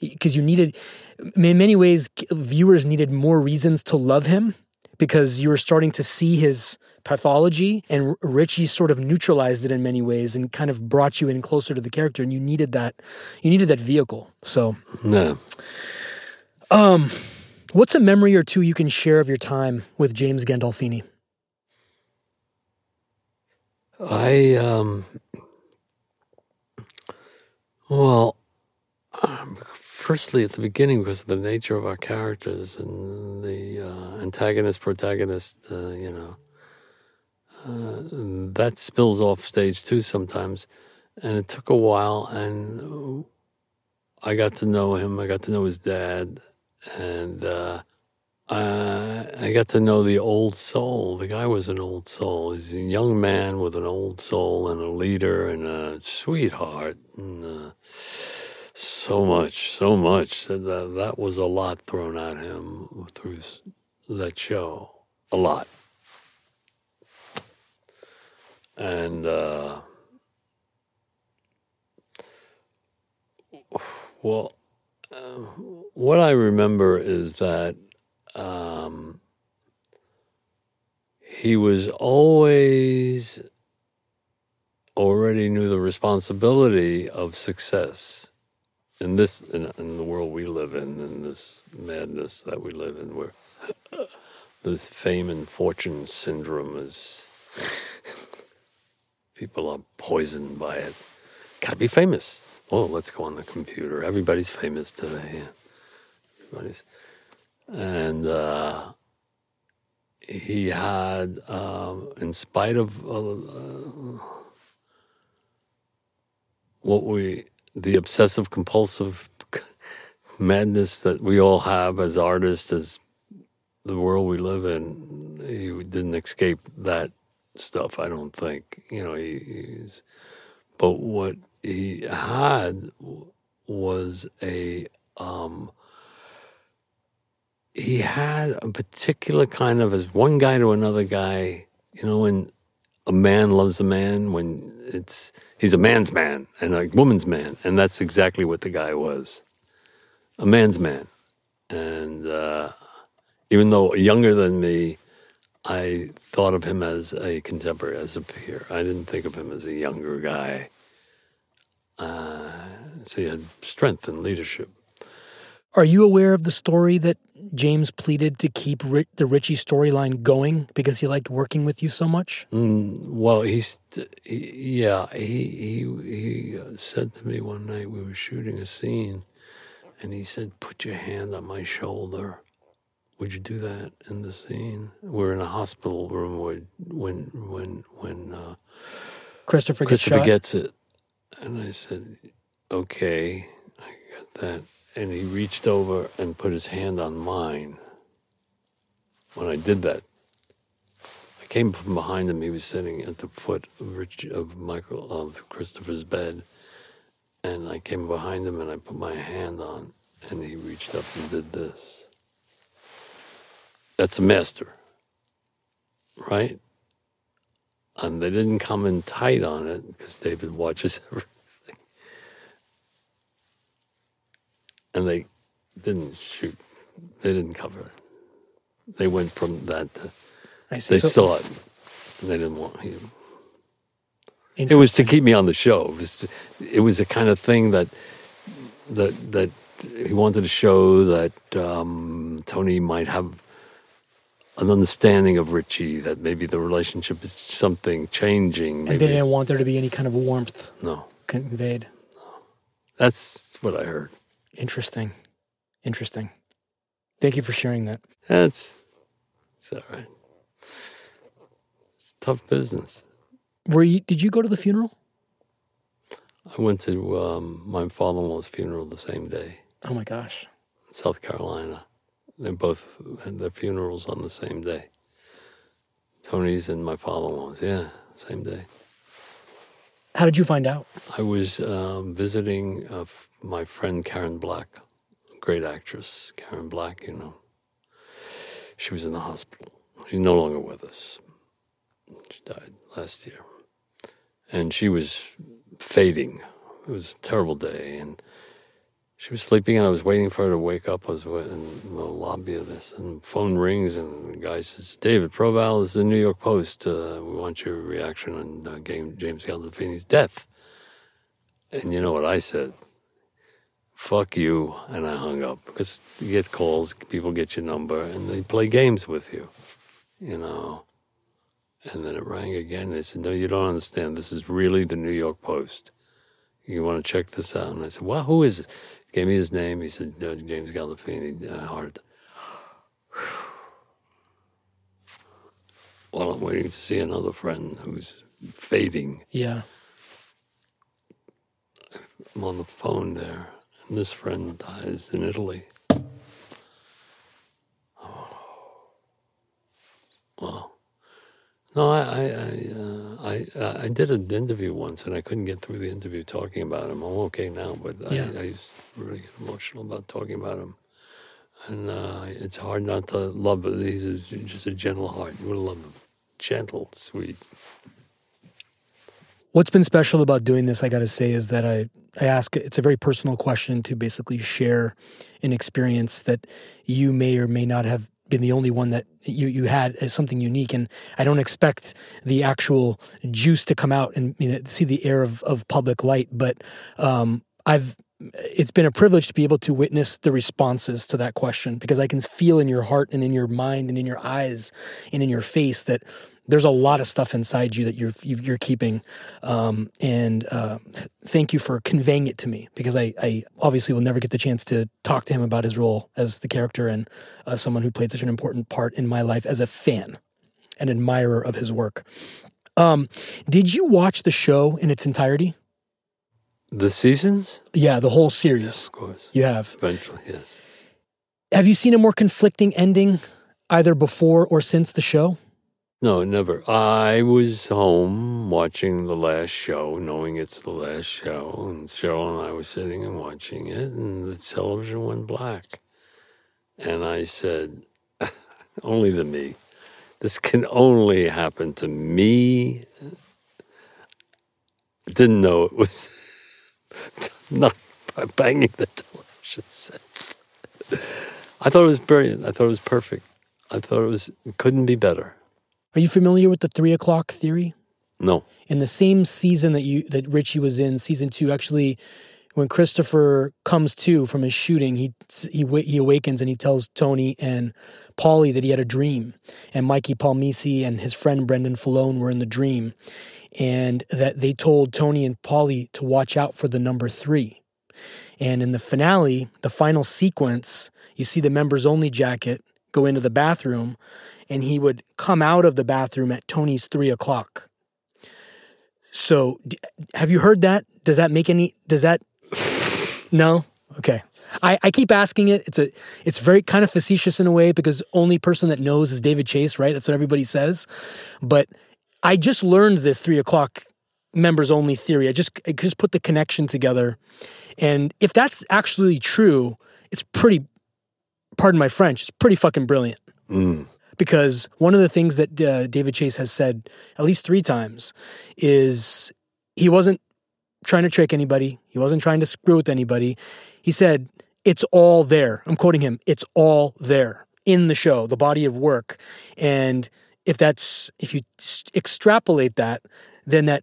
because you needed, in many ways, viewers needed more reasons to love him because you were starting to see his pathology, and Richie sort of neutralized it in many ways and kind of brought you in closer to the character, and you needed that, you needed that vehicle. So, No. um, what's a memory or two you can share of your time with James Gandolfini? I um well um, firstly at the beginning because of the nature of our characters and the uh, antagonist protagonist uh, you know uh, that spills off stage too sometimes and it took a while and I got to know him I got to know his dad and uh uh, I got to know the old soul. The guy was an old soul. He's a young man with an old soul and a leader and a sweetheart. And, uh, so much, so much. That, that was a lot thrown at him through that show. A lot. And uh, well, uh, what I remember is that um, he was always already knew the responsibility of success in this in, in the world we live in in this madness that we live in where the fame and fortune syndrome is people are poisoned by it. Gotta be famous. Oh let's go on the computer. Everybody's famous today. Everybody's and uh, he had, um, in spite of uh, what we, the obsessive compulsive madness that we all have as artists, as the world we live in, he didn't escape that stuff. I don't think, you know. He, he's, but what he had was a um, he had a particular kind of as one guy to another guy, you know, when a man loves a man, when it's he's a man's man and a woman's man, and that's exactly what the guy was, a man's man, and uh, even though younger than me, I thought of him as a contemporary, as a peer. I didn't think of him as a younger guy. Uh, so he had strength and leadership. Are you aware of the story that James pleaded to keep the Richie storyline going because he liked working with you so much? Mm, well, he's he, yeah. He he he uh, said to me one night we were shooting a scene, and he said, "Put your hand on my shoulder." Would you do that in the scene? We're in a hospital room where, when when when uh, Christopher gets Christopher gets it, and I said, "Okay, I got that." And he reached over and put his hand on mine. When I did that, I came from behind him. He was sitting at the foot of, Rich, of Michael of Christopher's bed, and I came behind him and I put my hand on, and he reached up and did this. That's a master, right? And they didn't come in tight on it because David watches everything, and they didn't shoot. They didn't cover it. They went from that to I see. they So, saw it. And they didn't want him. It was to keep me on the show. It was, it was the kind of thing that that that he wanted to show that um, Tony might have an understanding of Richie, that maybe the relationship is something changing. And they didn't want there to be any kind of warmth no, conveyed. that's what I heard. Interesting. Interesting. Thank you for sharing that. That's it's all right. It's tough business. Were you did you go to the funeral? I went to um, my father-in-law's funeral the same day Oh my gosh. in South Carolina. They both had their funerals on the same day. Tony's and my father-in-law's. Yeah, same day. How did you find out? I was um, visiting f- my friend Karen Black, great actress, Karen Black, you know. She was in the hospital. She's no longer with us. She died last year. And she was fading. It was a terrible day. And she was sleeping, and I was waiting for her to wake up. I was in the lobby of this, and phone rings, and the guy says, David Proval, this is the New York Post. Uh, we want your reaction on uh, James Gandolfini's death. And you know what I said? Fuck you. And I hung up because you get calls, people get your number, and they play games with you, you know. And then it rang again, and they said, No, you don't understand. This is really the New York Post. You want to check this out? And I said, Well, who is it? He gave me his name. He said, uh, James Gandolfini, uh, heart. Well, I'm waiting to see another friend who's fading. Yeah. I'm on the phone there, this friend dies in Italy. Well, no, I I I, uh, I I did an interview once, and I couldn't get through the interview talking about him. I'm okay now, but Yeah. I, I really get emotional about talking about him, and uh, it's hard not to love it. He's a, just a gentle heart. You would loved him, gentle, sweet. What's been special about doing this, I got to say, is that I, I ask it's a very personal question to basically share an experience that you may or may not have been the only one that you, you had as something unique. And I don't expect the actual juice to come out and you know, see the air of, of public light, but um, I've it's been a privilege to be able to witness the responses to that question because I can feel in your heart and in your mind and in your eyes and in your face that there's a lot of stuff inside you that you're you're keeping, um, and uh, th- thank you for conveying it to me because I, I obviously will never get the chance to talk to him about his role as the character and uh, someone who played such an important part in my life as a fan, an admirer of his work. Um, did you watch the show in its entirety? The seasons, Yeah, the whole series. of course. You have. Eventually, yes. Have you seen a more conflicting ending either before or since the show? No, never. I was home watching the last show, knowing it's the last show, and Cheryl and I were sitting and watching it, and the television went black. And I said, only to me. This can only happen to me. Didn't know it was not by banging the television sets. I thought it was brilliant. I thought it was perfect. I thought it was it couldn't be better. Are you familiar with the three o'clock theory? No. in the same season that you that Richie was in, season two, actually, when Christopher comes to from his shooting, he he he awakens and he tells Tony and Paulie that he had a dream, and Mikey Palmice and his friend Brendan Filone were in the dream, and that they told Tony and Paulie to watch out for the number three. And in the finale, the final sequence, you see the members only jacket go into the bathroom, and he would come out of the bathroom at Tony's three o'clock. So, have you heard that? Does that make any? Does that? No. Okay. I, I keep asking it. It's a it's very kind of facetious in a way because only person that knows is David Chase, right? That's what everybody says. But I just learned this three o'clock members only theory. I just I just put the connection together, and if that's actually true, it's pretty. Pardon my French. It's pretty fucking brilliant Mm. because one of the things that uh, David Chase has said at least three times is he wasn't trying to trick anybody. He wasn't trying to screw with anybody. He said, It's all there. I'm quoting him, it's all there in the show, the body of work. And if that's, if you extrapolate that, then that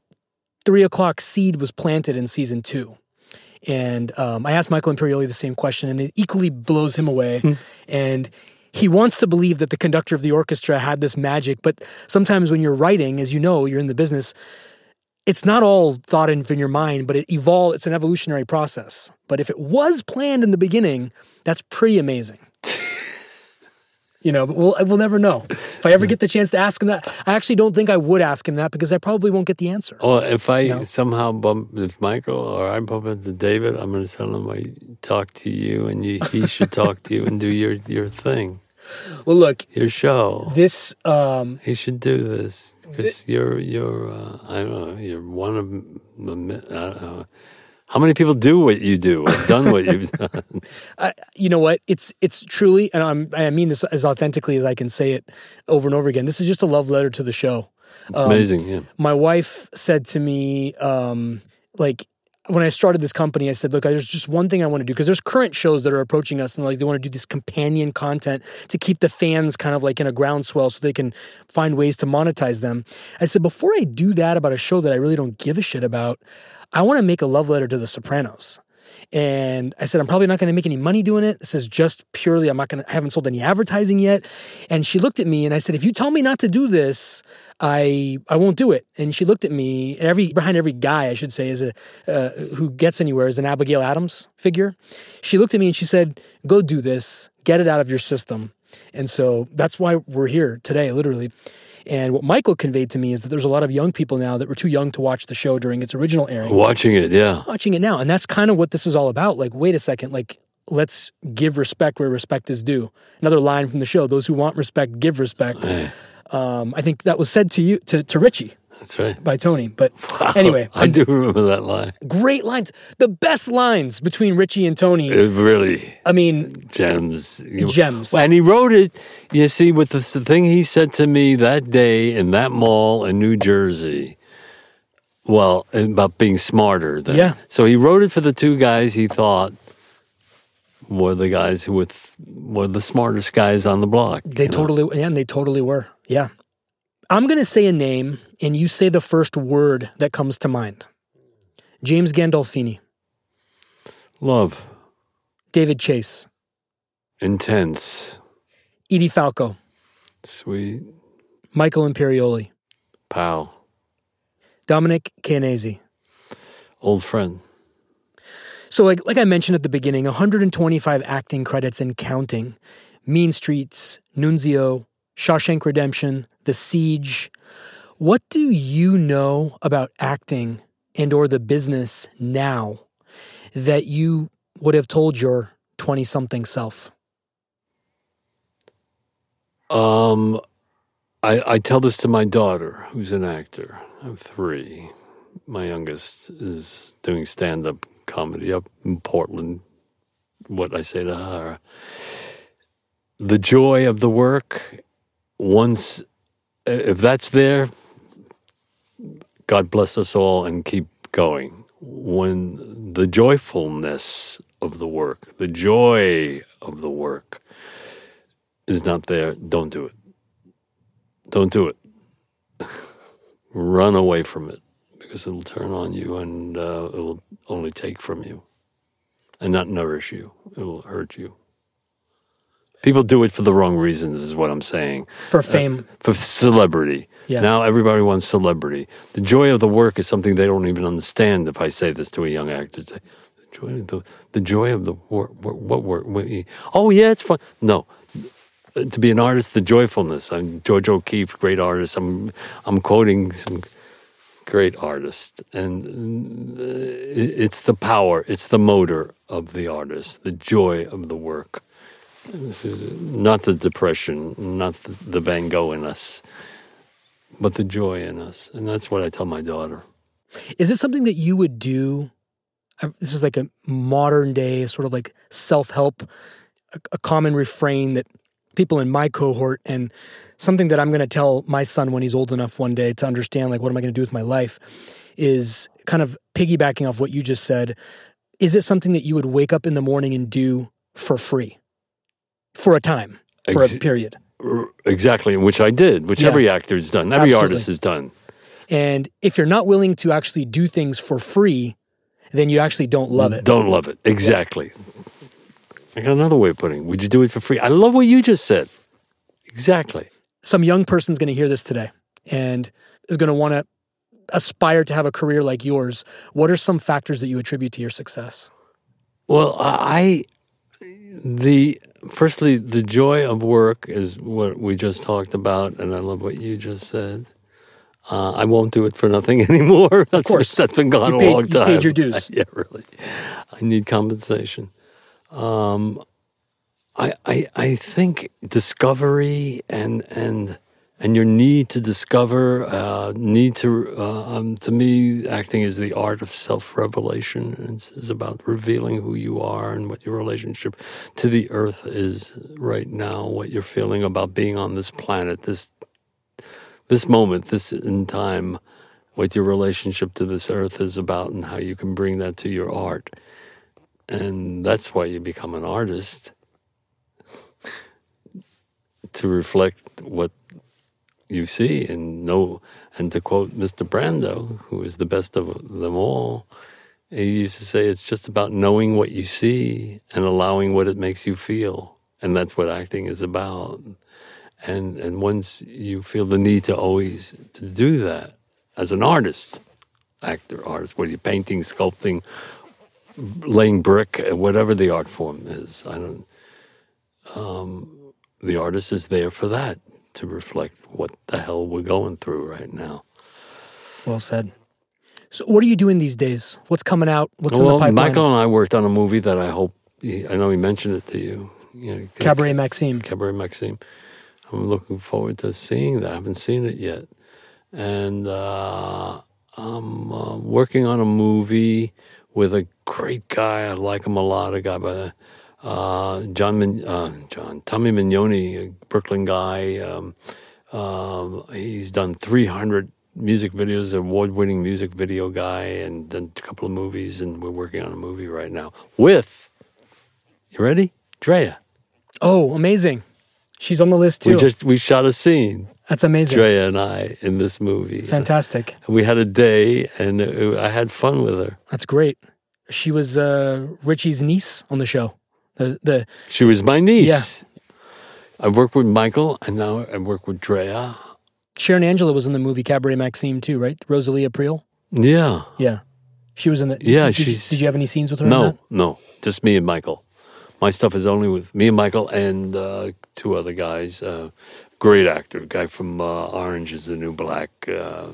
three o'clock seed was planted in season two. And um, I asked Michael Imperioli the same question, and it equally blows him away. and he wants to believe that the conductor of the orchestra had this magic, but sometimes when you're writing, as you know, you're in the business, it's not all thought in, in your mind, but it evolve. It's an evolutionary process. But if it was planned in the beginning, that's pretty amazing. You know, but we'll we'll never know. If I ever get the chance to ask him that, I actually don't think I would ask him that because I probably won't get the answer. Well, if I No. somehow bump with Michael or I bump into David, I'm going to tell him I talked to you, and you, he should talk to you and do your your thing, Well, look, your show. this um, He should do this because you're you're uh, I don't know you're one of the mi- I don't know. how many people do what you do or done what you've done. I, you know what? It's it's truly, and I'm, I mean this as authentically as I can say it over and over again. This is just a love letter to the show. It's amazing. Yeah, my wife said to me, um, like when I started this company, I said, look, there's just one thing I want to do because there's current shows that are approaching us and like they want to do this companion content to keep the fans kind of like in a groundswell so they can find ways to monetize them. I said, before I do that about a show that I really don't give a shit about, I want to make a love letter to the Sopranos. And I said, I'm probably not going to make any money doing it. This is just purely, I'm not going to, I haven't sold any advertising yet. And she looked at me and I said, if you tell me not to do this, I I won't do it. And she looked at me. Every behind every guy, I should say, is a uh, who gets anywhere is an Abigail Adams figure. She looked at me and she said, "Go do this. Get it out of your system." And so that's why we're here today, literally. And what Michael conveyed to me is that there's a lot of young people now that were too young to watch the show during its original airing watching it. Yeah, watching it now. And that's kind of what this is all about. Like, wait a second, like, let's give respect where respect is due. Another line from the show those who want respect, give respect. Um, I think that was said to you, to, to Richie that's right. by Tony. But anyway, I do remember that line. great lines. The best lines between Richie and Tony. It really I mean, gems. Gems. And he wrote it. You see, with the, thing he said to me that day in that mall in New Jersey. Well, about being smarter. Than, Yeah. So he wrote it for the two guys he thought were the guys who with were the smartest guys on the block. they know? totally, yeah, and they totally were. Yeah. I'm going to say a name, and you say the first word that comes to mind James Gandolfini, love, David Chase, intense, Edie Falco, sweet, Michael Imperioli, pal, Dominic Chianese. old friend. So, like like I mentioned at the beginning, 125 acting credits and counting. Mean Streets, Nunzio, Shawshank Redemption, The Siege. What do you know about acting and or the business now that you would have told your 20 something self? Um, I, I tell this to my daughter, who's an actor. I'm three. My youngest is doing stand up comedy up in Portland. What I say to her the joy of the work, once, if that's there, God bless us all and keep going. When the joyfulness of the work, the joy of the work is not there, don't do it. Don't do it. Run away from it because it'll turn on you and uh, it will only take from you and not nourish you. It will hurt you. People do it for the wrong reasons, is what I'm saying. For fame. For celebrity. Yeah. Now everybody wants celebrity. The joy of the work is something they don't even understand. If I say this to a young actor, say, the joy of the, the joy of the work. What work? What, oh yeah, it's fun. No, to be an artist, the joyfulness. I'm George O'Keeffe, great artist. I'm I'm quoting some great artists, and uh, it's the power, it's the motor of the artist, the joy of the work, not the depression, not the, Van Gogh in us, but the joy in us, and that's what I tell my daughter. Is it something that you would do? uh, This is like a modern day sort of like self help, a common refrain that people in my cohort and something that I'm going to tell my son when he's old enough one day to understand like what am I going to do with my life is kind of piggybacking off what you just said. Is it something that you would wake up in the morning and do for free for a time, for Ex- a period? Exactly, which I did, which Yeah. every actor's done, every Absolutely. artist has done. And if you're not willing to actually do things for free, then you actually don't love it. Don't love it. Exactly. I got another way of putting it. Would you do it for free? I love what you just said. Exactly. Some young person's going to hear this today and is going to want to aspire to have a career like yours. What are some factors that you attribute to your success? Well, I the firstly the joy of work is what we just talked about, and I love what you just said. Uh, I won't do it for nothing anymore. That's, course. that's been gone You a paid- long you time. paid your dues. yeah, really. I need compensation. Um, I, I I think discovery and and and your need to discover, uh, need to uh, um, to me, acting is the art of self revelation. It's, it's about revealing who you are and what your relationship to the earth is right now. What you're feeling about being on this planet, this this moment, this in time. What your relationship to this earth is about, and how you can bring that to your art. And that's why you become an artist to reflect what you see and know. And to quote Mr. Brando, who is the best of them all, he used to say, It's just about knowing what you see and allowing what it makes you feel. And that's what acting is about. And, and once you feel the need to always to do that as an artist, actor, artist, whether you're painting, sculpting, laying brick, whatever the art form is. I don't. Um, the artist is there for that to reflect what the hell we're going through right now. Well said. So, what are you doing these days? What's coming out? What's in the pipeline? Michael and I worked on a movie that I hope he, I know he mentioned it to you. you know, Cabaret Maxime. Cabaret Maxime. I'm looking forward to seeing that. I haven't seen it yet, and uh, I'm uh, working on a movie with a great guy. I like him a lot. A guy by uh, John Min- uh, John Tommy Mignoni, a Brooklyn guy. Um, um, he's done 300 music videos, award-winning music video guy, and done a couple of movies. And we're working on a movie right now with. You ready, Drea? Oh, amazing. She's on the list too. We just we shot a scene, That's amazing. Drea and I, in this movie. Fantastic. We had a day, and uh, I had fun with her. That's great. She was uh, Richie's niece on the show. The the She was my niece. Yeah. I worked with Michael, and now I work with Drea. Sharon Angela was in the movie Cabaret Maxime too, right? Rosalie Aprile. Yeah. Yeah, she was in the. Yeah, did, she's- did you have any scenes with her? in No, that? no, just me and Michael. My stuff is only with me and Michael and uh, two other guys. Uh, great actor, guy from uh, Orange is the New Black. Uh,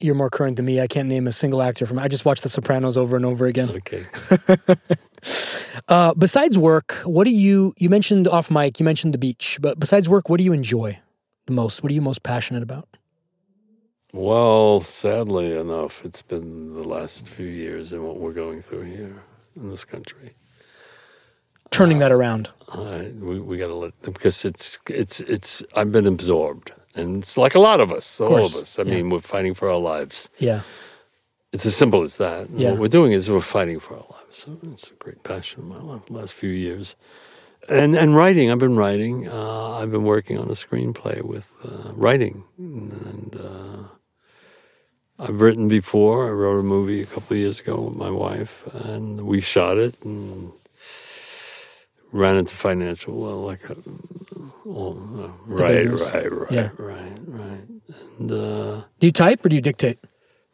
You're more current than me. I can't name a single actor from. I just watched The Sopranos over and over again. okay. Uh, besides work, what do you? You mentioned off mic. You mentioned the beach, but besides work, what do you enjoy the most? What are you most passionate about? Well, sadly enough, it's been the last few years and what we're going through here in this country. Turning that around. We we got to let because it's it's it's I've been absorbed, and it's like a lot of us, all course, of us. I yeah. mean, we're fighting for our lives. Yeah. It's as simple as that. Yeah. What we're doing is we're fighting for our lives. So it's a great passion of my life. The last few years, and and writing. I've been writing. Uh, I've been working on a screenplay with uh, writing, and uh, I've written before. I wrote a movie a couple of years ago with my wife, and we shot it and ran into financial well, like uh, well, uh, right, right, right, Yeah. right, right, and. Uh, Do you type or do you dictate?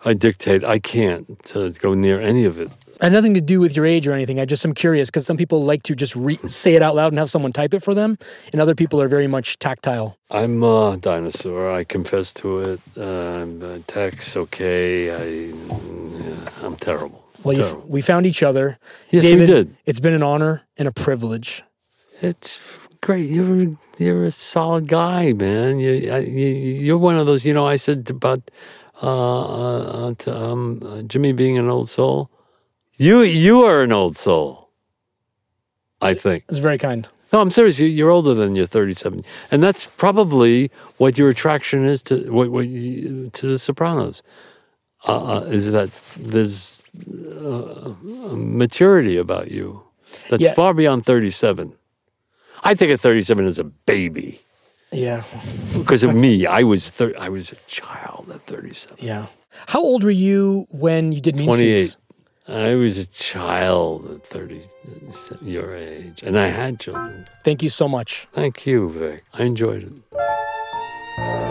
I dictate. I can't uh, go near any of it. It had nothing to do with your age or anything. I just am curious because some people like to just re- say it out loud and have someone type it for them, and other people are very much tactile. I'm a dinosaur. I confess to it. Uh, text, okay. I, yeah, I'm terrible. Well, Terrible. we found each other. Yes, David, we did. It's been an honor and a privilege. It's great. You're you're a solid guy, man. You, I, you you're one of those. You know, I said about uh, uh, to, um, uh, Jimmy being an old soul. You you are an old soul. I think. It's very kind. No, I'm serious. You- You're older than you're 37, and that's probably what your attraction is to what, what you, to the Sopranos. Uh, uh, is that there's uh, a maturity about you that's Yeah. far beyond 37. I think at 37 is a baby yeah. Because of me, I was thir- I was a child at 37. Yeah. How old were you when you did Mean 28. Streets? I was a child at 30, your age, and I had children. Thank you so much. Thank you, Vik. I enjoyed it.